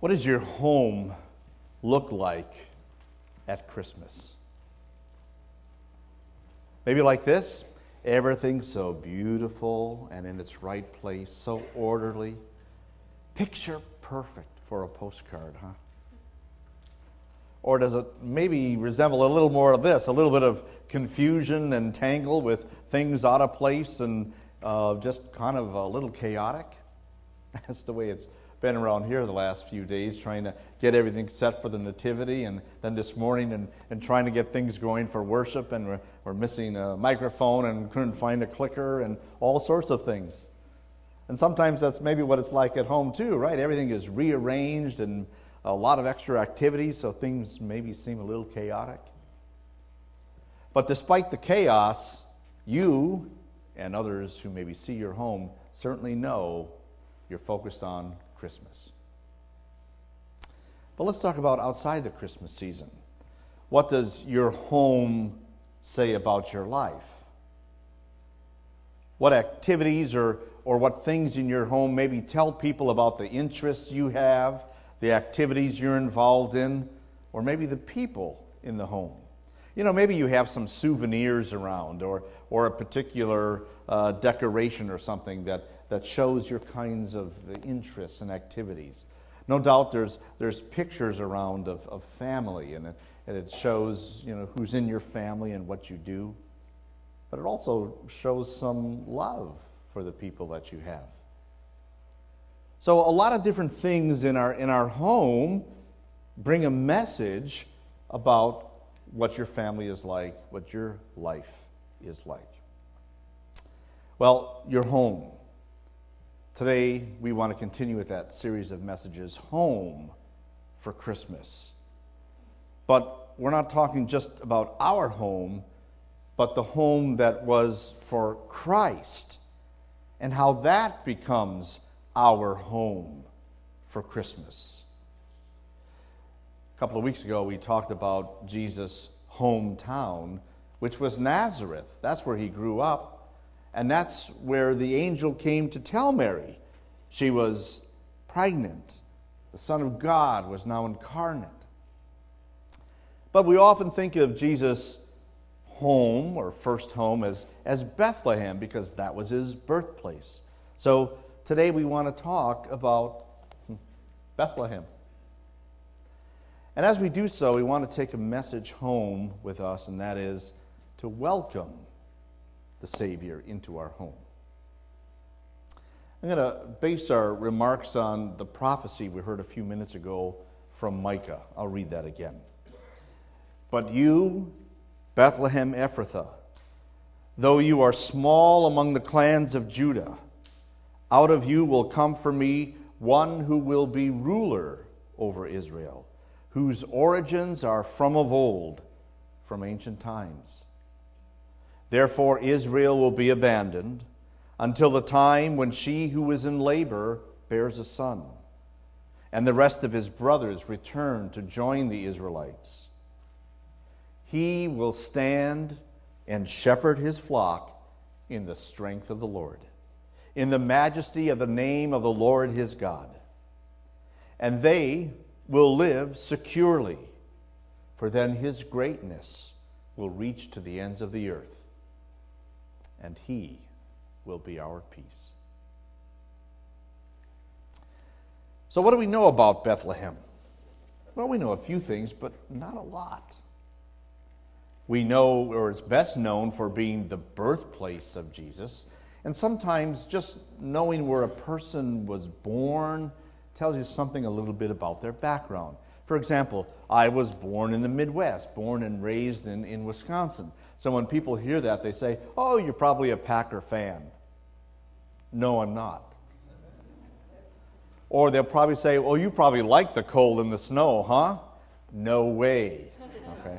What does your home look like at Christmas? Maybe like this everything's so beautiful and in its right place, so orderly. Picture perfect for a postcard, huh? Or does it maybe resemble a little more of this, a little bit of confusion and tangle with things out of place and uh, just kind of a little chaotic? That's the way it's been around here the last few days, trying to get everything set for the Nativity, and then this morning and, and trying to get things going for worship, and we're, we're missing a microphone and couldn't find a clicker and all sorts of things. And sometimes that's maybe what it's like at home too, right? Everything is rearranged and a lot of extra activities, so things maybe seem a little chaotic. But despite the chaos, you and others who maybe see your home certainly know you're focused on Christmas. But let's talk about outside the Christmas season. What does your home say about your life? What activities or, or what things in your home maybe tell people about the interests you have, the activities you're involved in, or maybe the people in the home? You know, maybe you have some souvenirs around or, or a particular uh, decoration or something that, that shows your kinds of interests and activities. No doubt there's, there's pictures around of, of family, and it, and it shows you know, who's in your family and what you do. But it also shows some love for the people that you have. So, a lot of different things in our, in our home bring a message about what your family is like, what your life is like. Well, your home. Today, we want to continue with that series of messages, Home for Christmas. But we're not talking just about our home, but the home that was for Christ and how that becomes our home for Christmas. A couple of weeks ago, we talked about Jesus' hometown, which was Nazareth. That's where he grew up. And that's where the angel came to tell Mary she was pregnant. The Son of God was now incarnate. But we often think of Jesus' home or first home as, as Bethlehem because that was his birthplace. So today we want to talk about Bethlehem. And as we do so, we want to take a message home with us, and that is to welcome the Savior into our home. I'm going to base our remarks on the prophecy we heard a few minutes ago from Micah. I'll read that again. But you, Bethlehem Ephrathah, though you are small among the clans of Judah, out of you will come for me one who will be ruler over Israel, whose origins are from of old, from ancient times. Therefore, Israel will be abandoned until the time when she who is in labor bears a son, and the rest of his brothers return to join the Israelites. He will stand and shepherd his flock in the strength of the Lord, in the majesty of the name of the Lord his God. And they will live securely, for then his greatness will reach to the ends of the earth and He will be our peace. So, what do we know about Bethlehem? Well, we know a few things, but not a lot. We know, or it's best known for being the birthplace of Jesus. And sometimes just knowing where a person was born tells you something a little bit about their background. For example, I was born in the Midwest, born and raised in, in Wisconsin. So when people hear that, they say, Oh, you're probably a Packer fan. No, I'm not. Or they'll probably say, Well, you probably like the cold and the snow, huh? No way. Okay.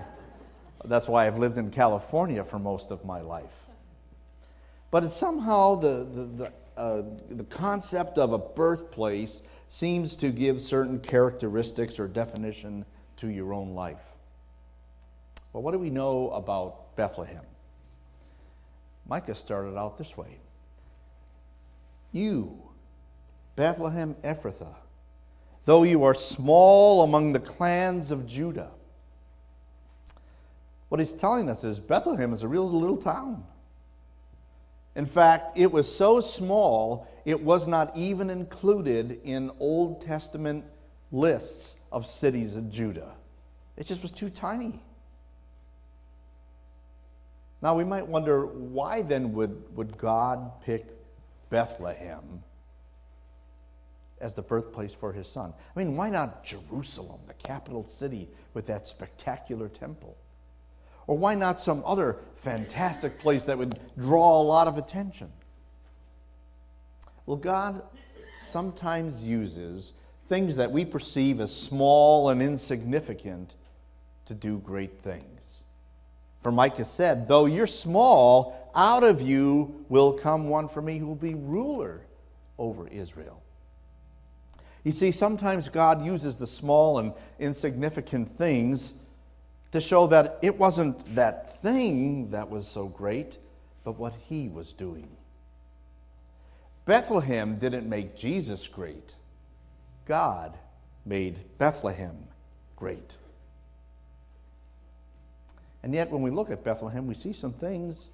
That's why I've lived in California for most of my life. But it's somehow the, the, the, uh, the concept of a birthplace seems to give certain characteristics or definition to your own life. Well, what do we know about Bethlehem. Micah started out this way You, Bethlehem Ephrathah, though you are small among the clans of Judah. What he's telling us is Bethlehem is a real little town. In fact, it was so small, it was not even included in Old Testament lists of cities in Judah. It just was too tiny. Now, we might wonder why then would, would God pick Bethlehem as the birthplace for his son? I mean, why not Jerusalem, the capital city with that spectacular temple? Or why not some other fantastic place that would draw a lot of attention? Well, God sometimes uses things that we perceive as small and insignificant to do great things. For Micah said, Though you're small, out of you will come one for me who will be ruler over Israel. You see, sometimes God uses the small and insignificant things to show that it wasn't that thing that was so great, but what he was doing. Bethlehem didn't make Jesus great, God made Bethlehem great. And yet, when we look at Bethlehem, we see some things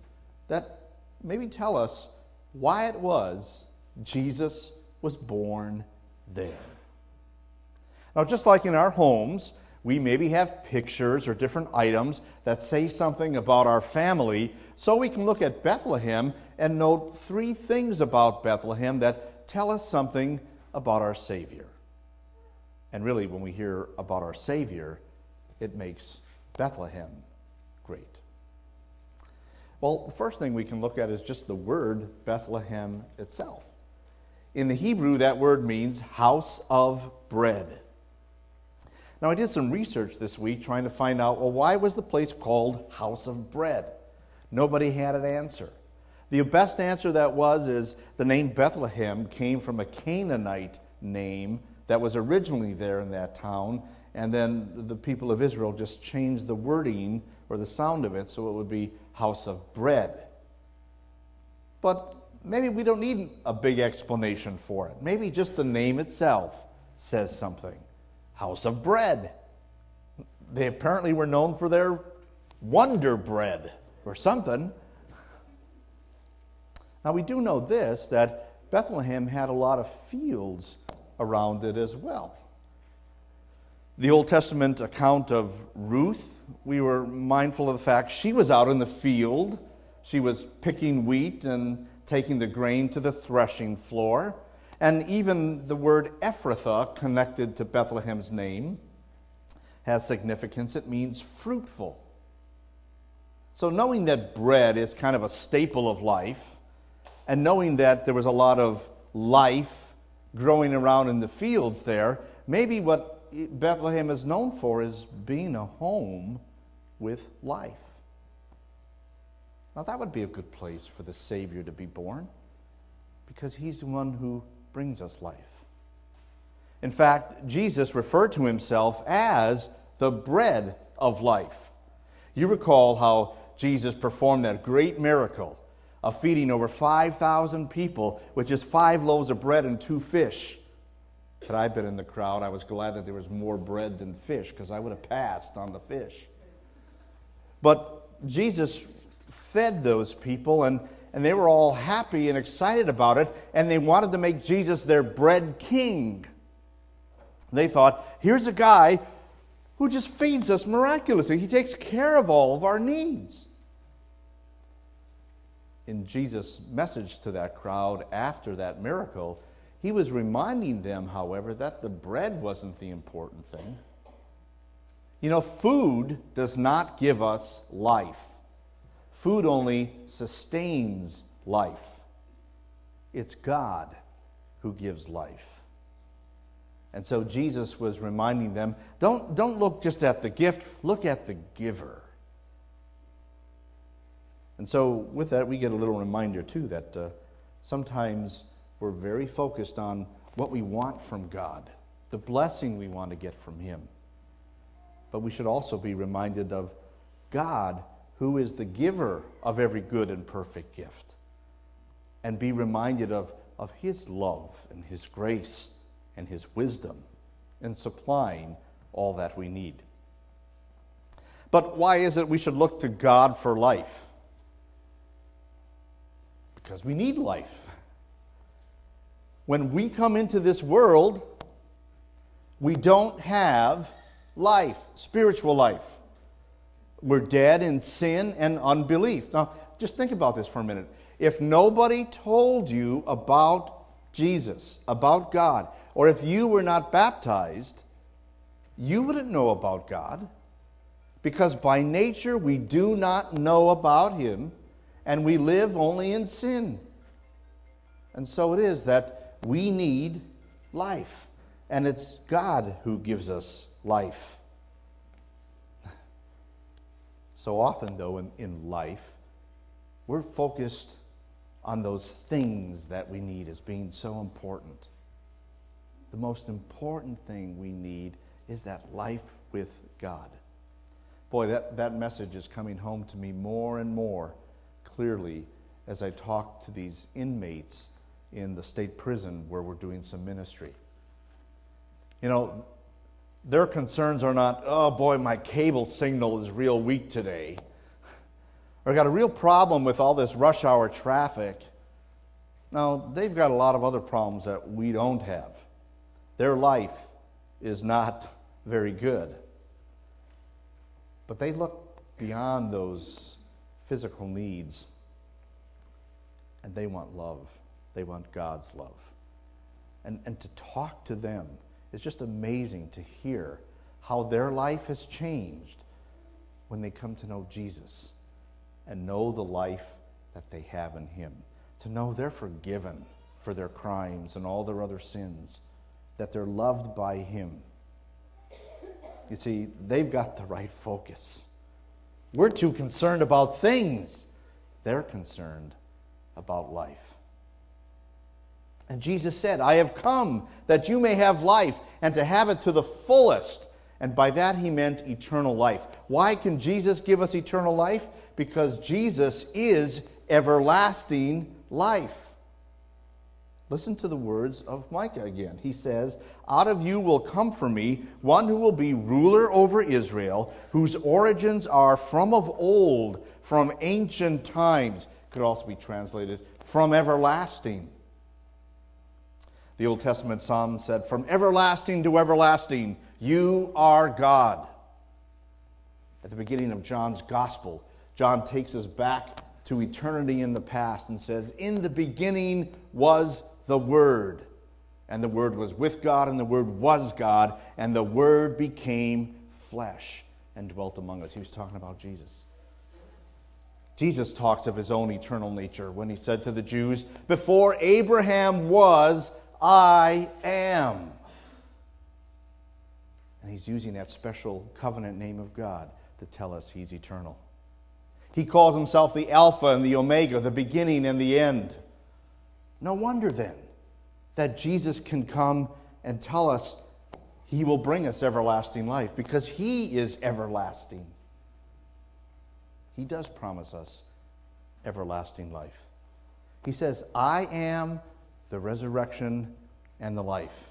that maybe tell us why it was Jesus was born there. Now, just like in our homes, we maybe have pictures or different items that say something about our family, so we can look at Bethlehem and note three things about Bethlehem that tell us something about our Savior. And really, when we hear about our Savior, it makes Bethlehem great. Well, the first thing we can look at is just the word Bethlehem itself. In the Hebrew, that word means house of bread. Now, I did some research this week trying to find out well, why was the place called House of Bread? Nobody had an answer. The best answer that was is the name Bethlehem came from a Canaanite name that was originally there in that town, and then the people of Israel just changed the wording or the sound of it so it would be House of Bread. But maybe we don't need a big explanation for it. Maybe just the name itself says something house of bread. They apparently were known for their wonder bread or something. Now, we do know this that Bethlehem had a lot of fields around it as well. The Old Testament account of Ruth, we were mindful of the fact she was out in the field. She was picking wheat and taking the grain to the threshing floor. And even the word Ephrathah, connected to Bethlehem's name, has significance. It means fruitful. So, knowing that bread is kind of a staple of life, and knowing that there was a lot of life growing around in the fields there, maybe what Bethlehem is known for is being a home with life. Now, that would be a good place for the Savior to be born because he's the one who brings us life. In fact, Jesus referred to himself as the bread of life. You recall how Jesus performed that great miracle of feeding over 5,000 people with just five loaves of bread and two fish. Had I been in the crowd, I was glad that there was more bread than fish because I would have passed on the fish. But Jesus fed those people, and and they were all happy and excited about it, and they wanted to make Jesus their bread king. They thought, here's a guy who just feeds us miraculously, he takes care of all of our needs. In Jesus' message to that crowd after that miracle, he was reminding them, however, that the bread wasn't the important thing. You know, food does not give us life. Food only sustains life. It's God who gives life. And so Jesus was reminding them don't, don't look just at the gift, look at the giver. And so, with that, we get a little reminder, too, that uh, sometimes we're very focused on what we want from God, the blessing we want to get from Him. But we should also be reminded of God who is the giver of every good and perfect gift, and be reminded of, of His love and His grace and His wisdom in supplying all that we need. But why is it we should look to God for life? Because we need life. When we come into this world, we don't have life, spiritual life. We're dead in sin and unbelief. Now, just think about this for a minute. If nobody told you about Jesus, about God, or if you were not baptized, you wouldn't know about God because by nature we do not know about Him and we live only in sin. And so it is that we need life, and it's God who gives us life. So often, though, in, in life, we're focused on those things that we need as being so important. The most important thing we need is that life with God. Boy, that, that message is coming home to me more and more clearly as I talk to these inmates in the state prison where we're doing some ministry. You know, their concerns are not, oh boy, my cable signal is real weak today. or got a real problem with all this rush hour traffic. Now, they've got a lot of other problems that we don't have. Their life is not very good. But they look beyond those physical needs and they want love. They want God's love. And, and to talk to them is just amazing to hear how their life has changed when they come to know Jesus and know the life that they have in Him. To know they're forgiven for their crimes and all their other sins, that they're loved by Him you see, they've got the right focus. We're too concerned about things, they're concerned about life. And Jesus said, I have come that you may have life and to have it to the fullest. And by that he meant eternal life. Why can Jesus give us eternal life? Because Jesus is everlasting life. Listen to the words of Micah again. He says, Out of you will come for me one who will be ruler over Israel, whose origins are from of old, from ancient times. Could also be translated from everlasting. The Old Testament psalm said, From everlasting to everlasting, you are God. At the beginning of John's gospel, John takes us back to eternity in the past and says, In the beginning was the Word. And the Word was with God, and the Word was God, and the Word became flesh and dwelt among us. He was talking about Jesus. Jesus talks of his own eternal nature when he said to the Jews, Before Abraham was, I am. And he's using that special covenant name of God to tell us he's eternal. He calls himself the Alpha and the Omega, the beginning and the end. No wonder then that Jesus can come and tell us he will bring us everlasting life because he is everlasting. He does promise us everlasting life. He says, I am the resurrection and the life.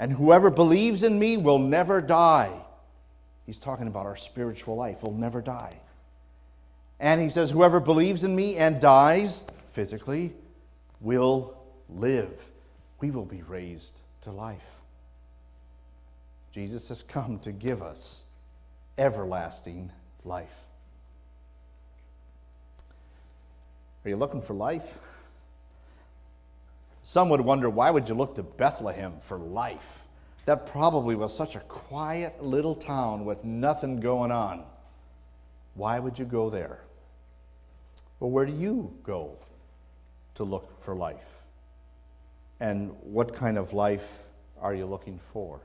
And whoever believes in me will never die. He's talking about our spiritual life, will never die. And he says, Whoever believes in me and dies physically will live. We will be raised to life. Jesus has come to give us everlasting life. Are you looking for life? Some would wonder why would you look to Bethlehem for life? That probably was such a quiet little town with nothing going on. Why would you go there? Well, where do you go to look for life? And what kind of life are you looking for?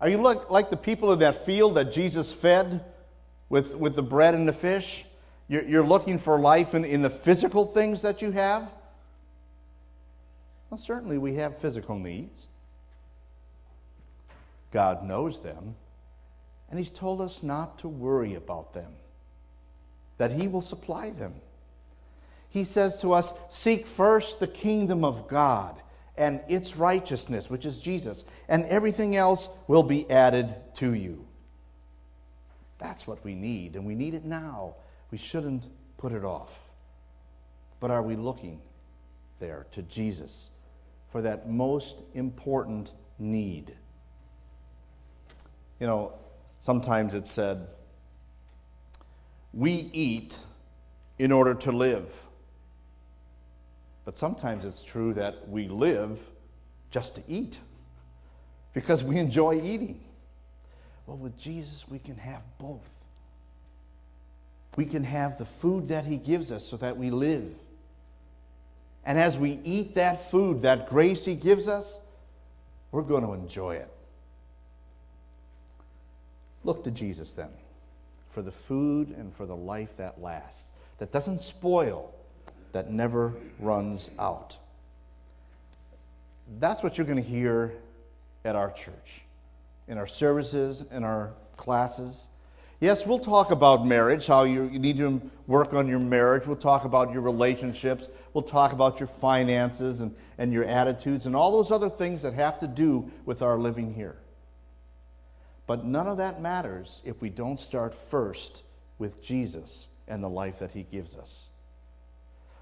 Are you look, like the people in that field that Jesus fed with, with the bread and the fish? You're, you're looking for life in, in the physical things that you have? Well, certainly we have physical needs. God knows them, and He's told us not to worry about them, that He will supply them. He says to us, Seek first the kingdom of God, and its righteousness, which is Jesus, and everything else will be added to you. That's what we need, and we need it now. We shouldn't put it off. But are we looking there to Jesus for that most important need? You know, sometimes it's said, we eat in order to live. But sometimes it's true that we live just to eat because we enjoy eating. Well, with Jesus, we can have both. We can have the food that He gives us so that we live. And as we eat that food, that grace He gives us, we're going to enjoy it. Look to Jesus then for the food and for the life that lasts, that doesn't spoil that never runs out. That's what you're going to hear at our church, in our services, in our classes. Yes, we'll talk about marriage, how you, you need to work on your marriage. We'll talk about your relationships. We'll talk about your finances and, and your attitudes and all those other things that have to do with our living here. But none of that matters if we don't start first with Jesus and the life that he gives us.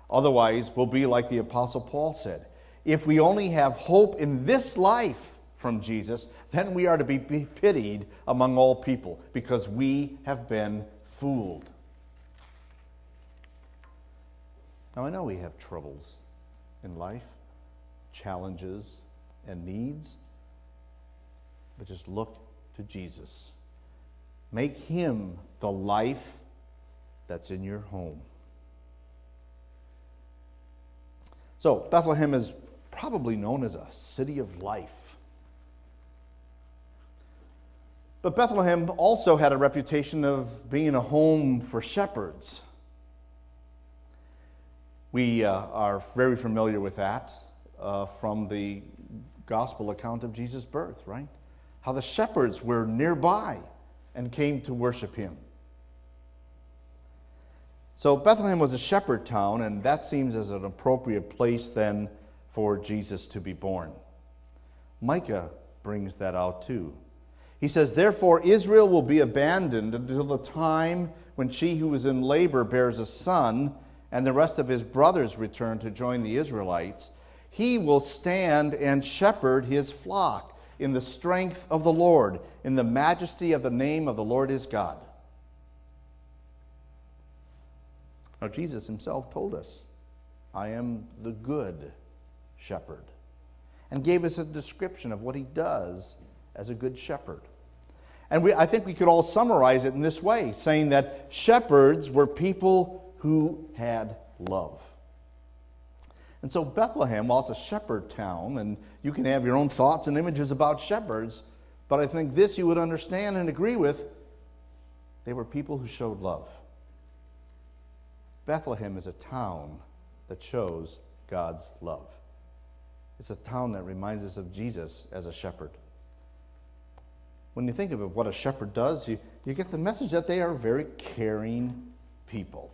Otherwise, we'll be like the Apostle Paul said if we only have hope in this life from Jesus, then we are to be pitied among all people because we have been fooled. Now, I know we have troubles in life, challenges, and needs, but just look to Jesus. Make him the life that's in your home. So, Bethlehem is probably known as a city of life. But Bethlehem also had a reputation of being a home for shepherds. We uh, are very familiar with that uh, from the gospel account of Jesus' birth, right? How the shepherds were nearby and came to worship him. So Bethlehem was a shepherd town, and that seems as an appropriate place then for Jesus to be born. Micah brings that out too. He says, Therefore, Israel will be abandoned until the time when she who is in labor bears a son, and the rest of his brothers return to join the Israelites. He will stand and shepherd his flock in the strength of the Lord, in the majesty of the name of the Lord his God. Now, Jesus himself told us, I am the good shepherd, and gave us a description of what he does as a good shepherd. And we, I think we could all summarize it in this way saying that shepherds were people who had love. And so, Bethlehem, while it's a shepherd town, and you can have your own thoughts and images about shepherds, but I think this you would understand and agree with they were people who showed love. Bethlehem is a town that shows God's love. It's a town that reminds us of Jesus as a shepherd. When you think of it, what a shepherd does, you, you get the message that they are very caring people.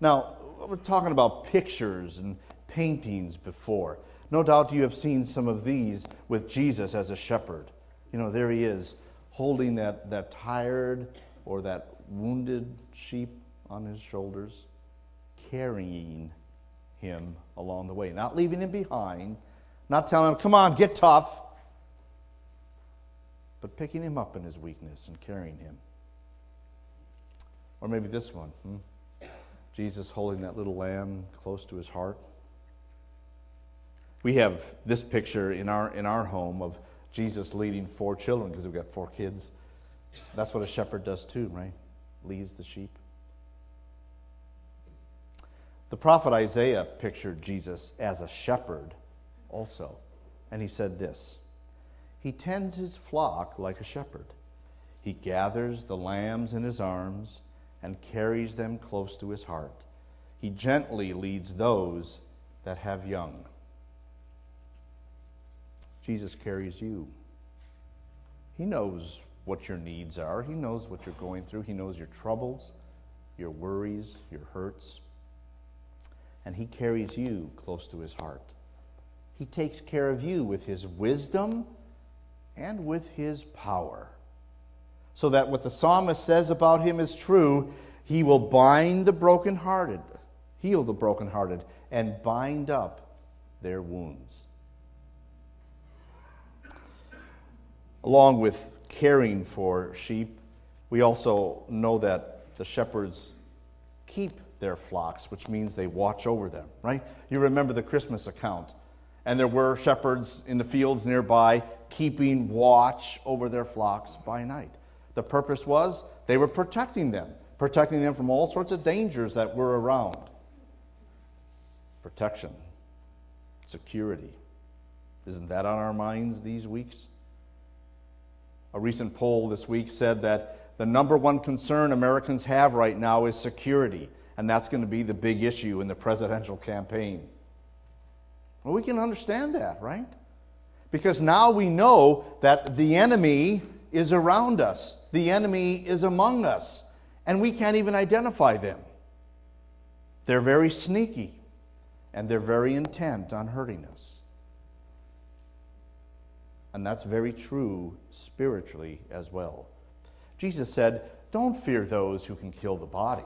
Now, we're talking about pictures and paintings before. No doubt you have seen some of these with Jesus as a shepherd. You know, there he is holding that, that tired or that wounded sheep on his shoulders, carrying him along the way, not leaving him behind, not telling him, come on, get tough, but picking him up in his weakness and carrying him. Or maybe this one hmm? Jesus holding that little lamb close to his heart. We have this picture in our, in our home of Jesus leading four children because we've got four kids. That's what a shepherd does too, right? Leads the sheep. The prophet Isaiah pictured Jesus as a shepherd also, and he said this He tends his flock like a shepherd. He gathers the lambs in his arms and carries them close to his heart. He gently leads those that have young. Jesus carries you. He knows what your needs are. He knows what you're going through. He knows your troubles, your worries, your hurts and He carries you close to His heart. He takes care of you with his wisdom and with his power. So that what the psalmist says about him is true. He will bind the brokenhearted, heal the brokenhearted, and bind up their wounds. Along with caring for sheep, we also know that the shepherds keep their flocks, which means they watch over them, right? You remember the Christmas account. And there were shepherds in the fields nearby keeping watch over their flocks by night. The purpose was they were protecting them, protecting them from all sorts of dangers that were around. Protection, security. Isn't that on our minds these weeks? A recent poll this week said that the number one concern Americans have right now is security, and that's going to be the big issue in the presidential campaign. Well, we can understand that, right? Because now we know that the enemy is around us, the enemy is among us, and we can't even identify them. They're very sneaky, and they're very intent on hurting us. And that's very true spiritually as well. Jesus said, Don't fear those who can kill the body.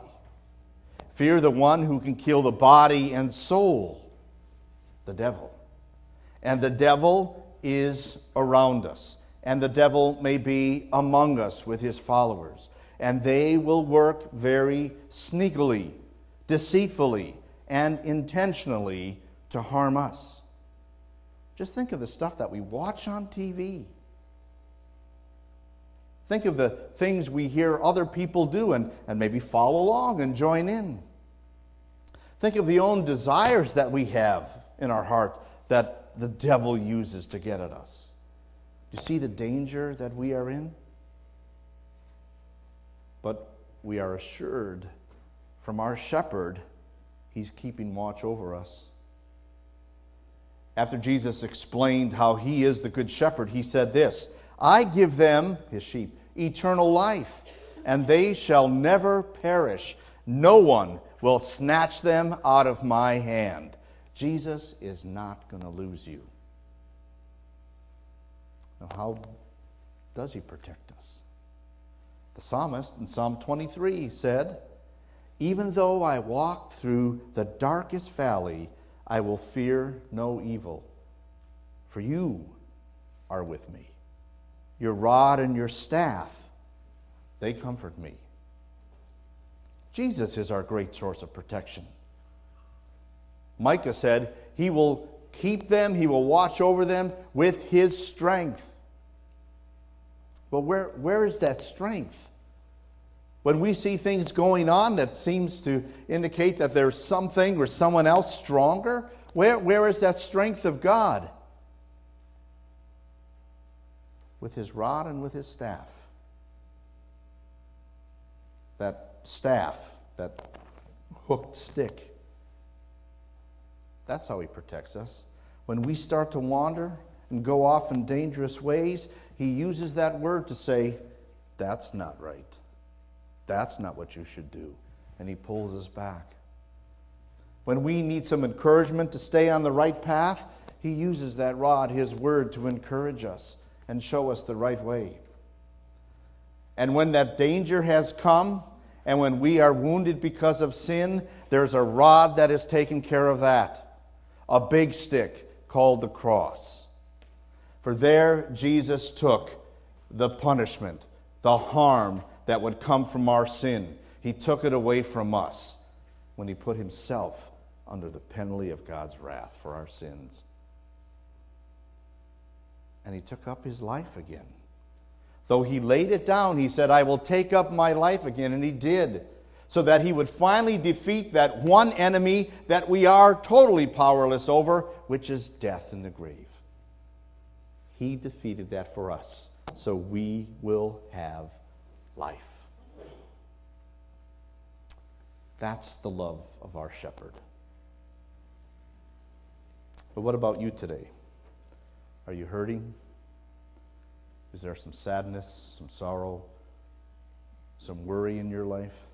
Fear the one who can kill the body and soul, the devil. And the devil is around us. And the devil may be among us with his followers. And they will work very sneakily, deceitfully, and intentionally to harm us. Just think of the stuff that we watch on TV. Think of the things we hear other people do and, and maybe follow along and join in. Think of the own desires that we have in our heart that the devil uses to get at us. You see the danger that we are in? But we are assured from our shepherd, he's keeping watch over us. After Jesus explained how he is the good shepherd, he said this I give them, his sheep, eternal life, and they shall never perish. No one will snatch them out of my hand. Jesus is not going to lose you. Now, how does he protect us? The psalmist in Psalm 23 said, Even though I walk through the darkest valley, I will fear no evil, for you are with me. Your rod and your staff, they comfort me. Jesus is our great source of protection. Micah said, He will keep them, He will watch over them with His strength. But where, where is that strength? When we see things going on that seems to indicate that there's something or someone else stronger, where, where is that strength of God? With his rod and with his staff. That staff, that hooked stick. That's how he protects us. When we start to wander and go off in dangerous ways, he uses that word to say, That's not right. That's not what you should do. And He pulls us back. When we need some encouragement to stay on the right path, He uses that rod, His word, to encourage us and show us the right way. And when that danger has come, and when we are wounded because of sin, there's a rod that has taken care of that a big stick called the cross. For there Jesus took the punishment, the harm, that would come from our sin. He took it away from us when he put himself under the penalty of God's wrath for our sins. And he took up his life again. Though he laid it down, he said, I will take up my life again. And he did, so that he would finally defeat that one enemy that we are totally powerless over, which is death in the grave. He defeated that for us, so we will have life. That's the love of our shepherd. But what about you today? Are you hurting? Is there some sadness, some sorrow, some worry in your life?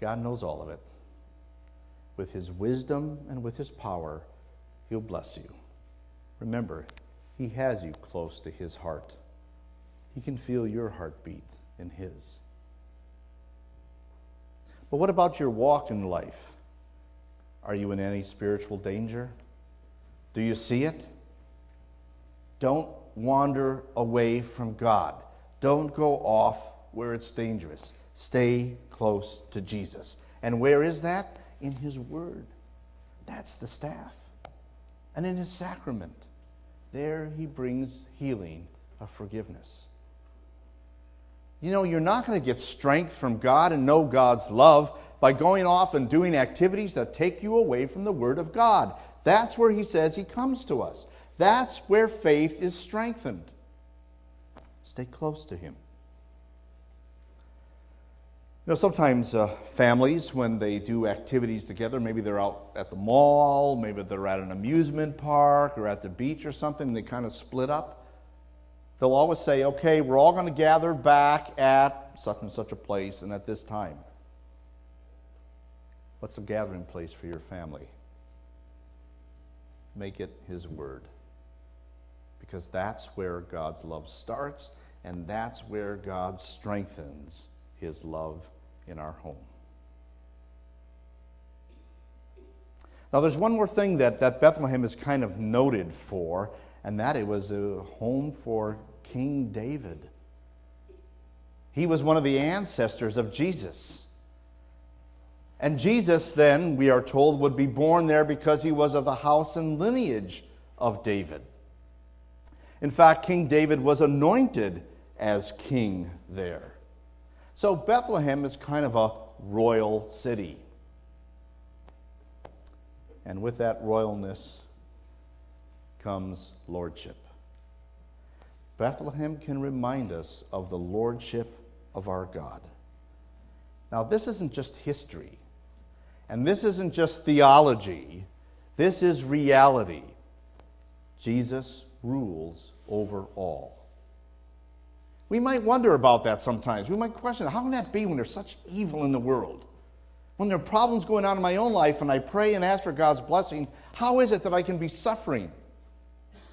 God knows all of it. With His wisdom and with His power, He'll bless you. Remember, He has you close to His heart. He can feel your heartbeat in His. But what about your walk in life? Are you in any spiritual danger? Do you see it? Don't wander away from God. Don't go off where it's dangerous. Stay close to Jesus. And where is that? In His Word. That's the staff. And in His sacrament. There He brings healing of forgiveness. You know, you're not going to get strength from God and know God's love by going off and doing activities that take you away from the Word of God. That's where He says He comes to us. That's where faith is strengthened. Stay close to Him. You know, sometimes uh, families, when they do activities together, maybe they're out at the mall, maybe they're at an amusement park or at the beach or something, and they kind of split up. They'll always say, okay, we're all going to gather back at such and such a place and at this time. What's a gathering place for your family? Make it His Word. Because that's where God's love starts, and that's where God strengthens His love in our home. Now, there's one more thing that, that Bethlehem is kind of noted for, and that it was a home for King David. He was one of the ancestors of Jesus. And Jesus, then, we are told, would be born there because he was of the house and lineage of David. In fact, King David was anointed as king there. So Bethlehem is kind of a royal city. And with that royalness comes lordship. Bethlehem can remind us of the lordship of our God. Now, this isn't just history, and this isn't just theology, this is reality. Jesus rules over all. We might wonder about that sometimes. We might question how can that be when there's such evil in the world? When there are problems going on in my own life and I pray and ask for God's blessing, how is it that I can be suffering?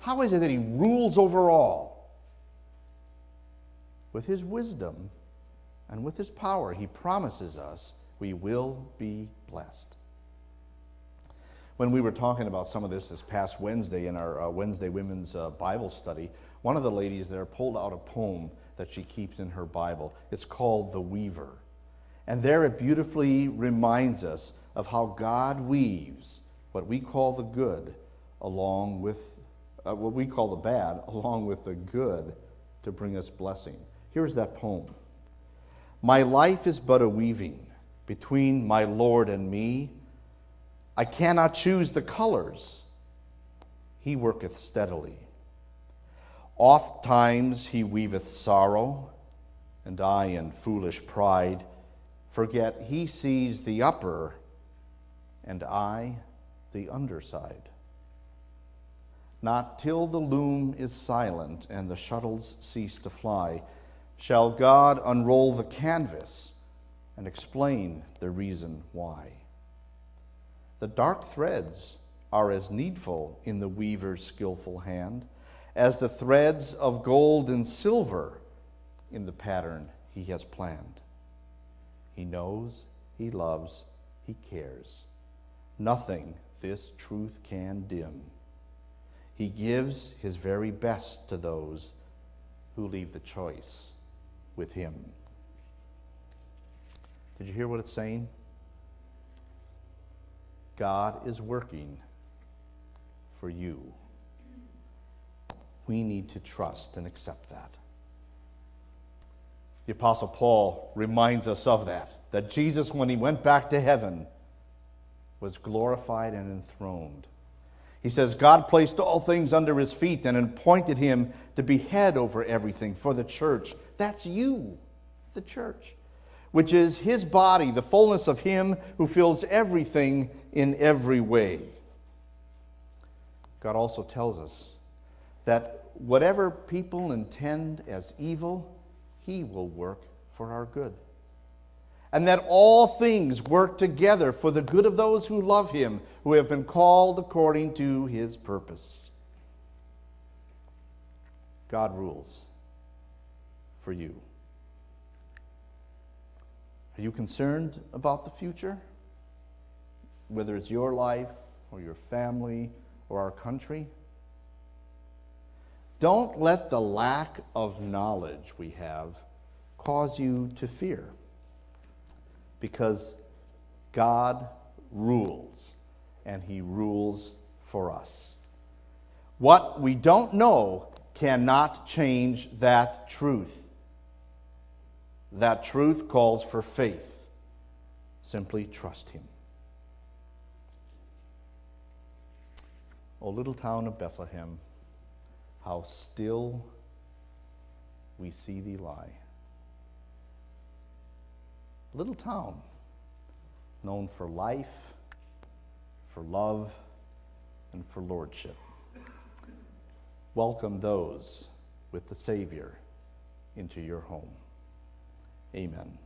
How is it that He rules over all? With His wisdom and with His power, He promises us we will be blessed. When we were talking about some of this this past Wednesday in our uh, Wednesday Women's uh, Bible study, one of the ladies there pulled out a poem that she keeps in her Bible. It's called The Weaver. And there it beautifully reminds us of how God weaves what we call the good along with uh, what we call the bad along with the good to bring us blessing. Here's that poem My life is but a weaving between my Lord and me. I cannot choose the colors. He worketh steadily. Oft times he weaveth sorrow, and I in foolish pride forget he sees the upper, and I the underside. Not till the loom is silent and the shuttles cease to fly shall God unroll the canvas and explain the reason why. The dark threads are as needful in the weaver's skillful hand as the threads of gold and silver in the pattern he has planned. He knows, he loves, he cares. Nothing this truth can dim. He gives his very best to those who leave the choice with him. Did you hear what it's saying? God is working for you we need to trust and accept that. The Apostle Paul reminds us of that, that Jesus, when he went back to heaven, was glorified and enthroned. He says, God placed all things under his feet and appointed him to be head over everything for the church. That's you, the church, which is his body, the fullness of him who fills everything in every way. God also tells us that whatever people intend as evil, he will work for our good. and that all things work together for the good of those who love him, who have been called according to his purpose. God rules for you. Are you concerned about the future? Whether it's your life or your family or our country? Don't let the lack of knowledge we have cause you to fear because God rules, and He rules for us. What we don't know cannot change that truth. That truth calls for faith. Simply trust Him. O little town of Bethlehem, how still we see thee lie little town known for life, for love, and for lordship. Welcome those with the Savior into your home. Amen.